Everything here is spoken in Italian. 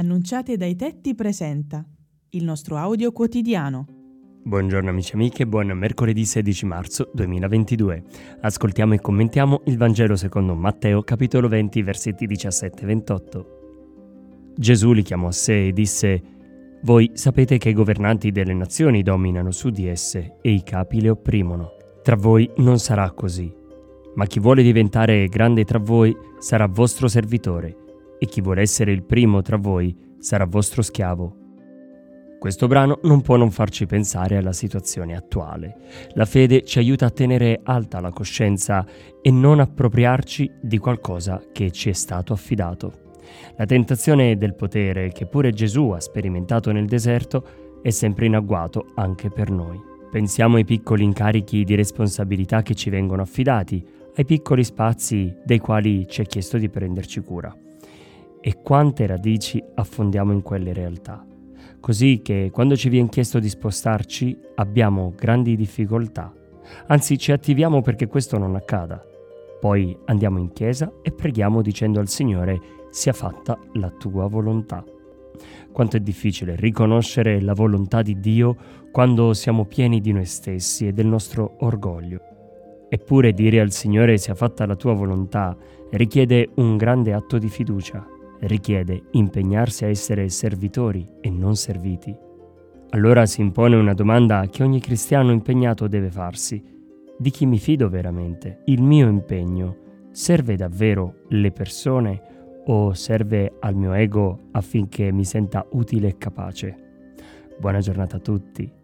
Annunciate dai tetti presenta il nostro audio quotidiano. Buongiorno amici e amiche, buon mercoledì 16 marzo 2022. Ascoltiamo e commentiamo il Vangelo secondo Matteo capitolo 20 versetti 17 28. Gesù li chiamò a sé e disse Voi sapete che i governanti delle nazioni dominano su di esse e i capi le opprimono. Tra voi non sarà così, ma chi vuole diventare grande tra voi sarà vostro servitore e chi vuole essere il primo tra voi sarà vostro schiavo. Questo brano non può non farci pensare alla situazione attuale. La fede ci aiuta a tenere alta la coscienza e non appropriarci di qualcosa che ci è stato affidato. La tentazione del potere che pure Gesù ha sperimentato nel deserto è sempre in agguato anche per noi. Pensiamo ai piccoli incarichi di responsabilità che ci vengono affidati, ai piccoli spazi dei quali ci è chiesto di prenderci cura e quante radici affondiamo in quelle realtà, così che quando ci viene chiesto di spostarci abbiamo grandi difficoltà, anzi ci attiviamo perché questo non accada. Poi andiamo in chiesa e preghiamo dicendo al Signore sia fatta la tua volontà. Quanto è difficile riconoscere la volontà di Dio quando siamo pieni di noi stessi e del nostro orgoglio. Eppure dire al Signore sia fatta la tua volontà richiede un grande atto di fiducia richiede impegnarsi a essere servitori e non serviti. Allora si impone una domanda che ogni cristiano impegnato deve farsi. Di chi mi fido veramente? Il mio impegno serve davvero le persone o serve al mio ego affinché mi senta utile e capace? Buona giornata a tutti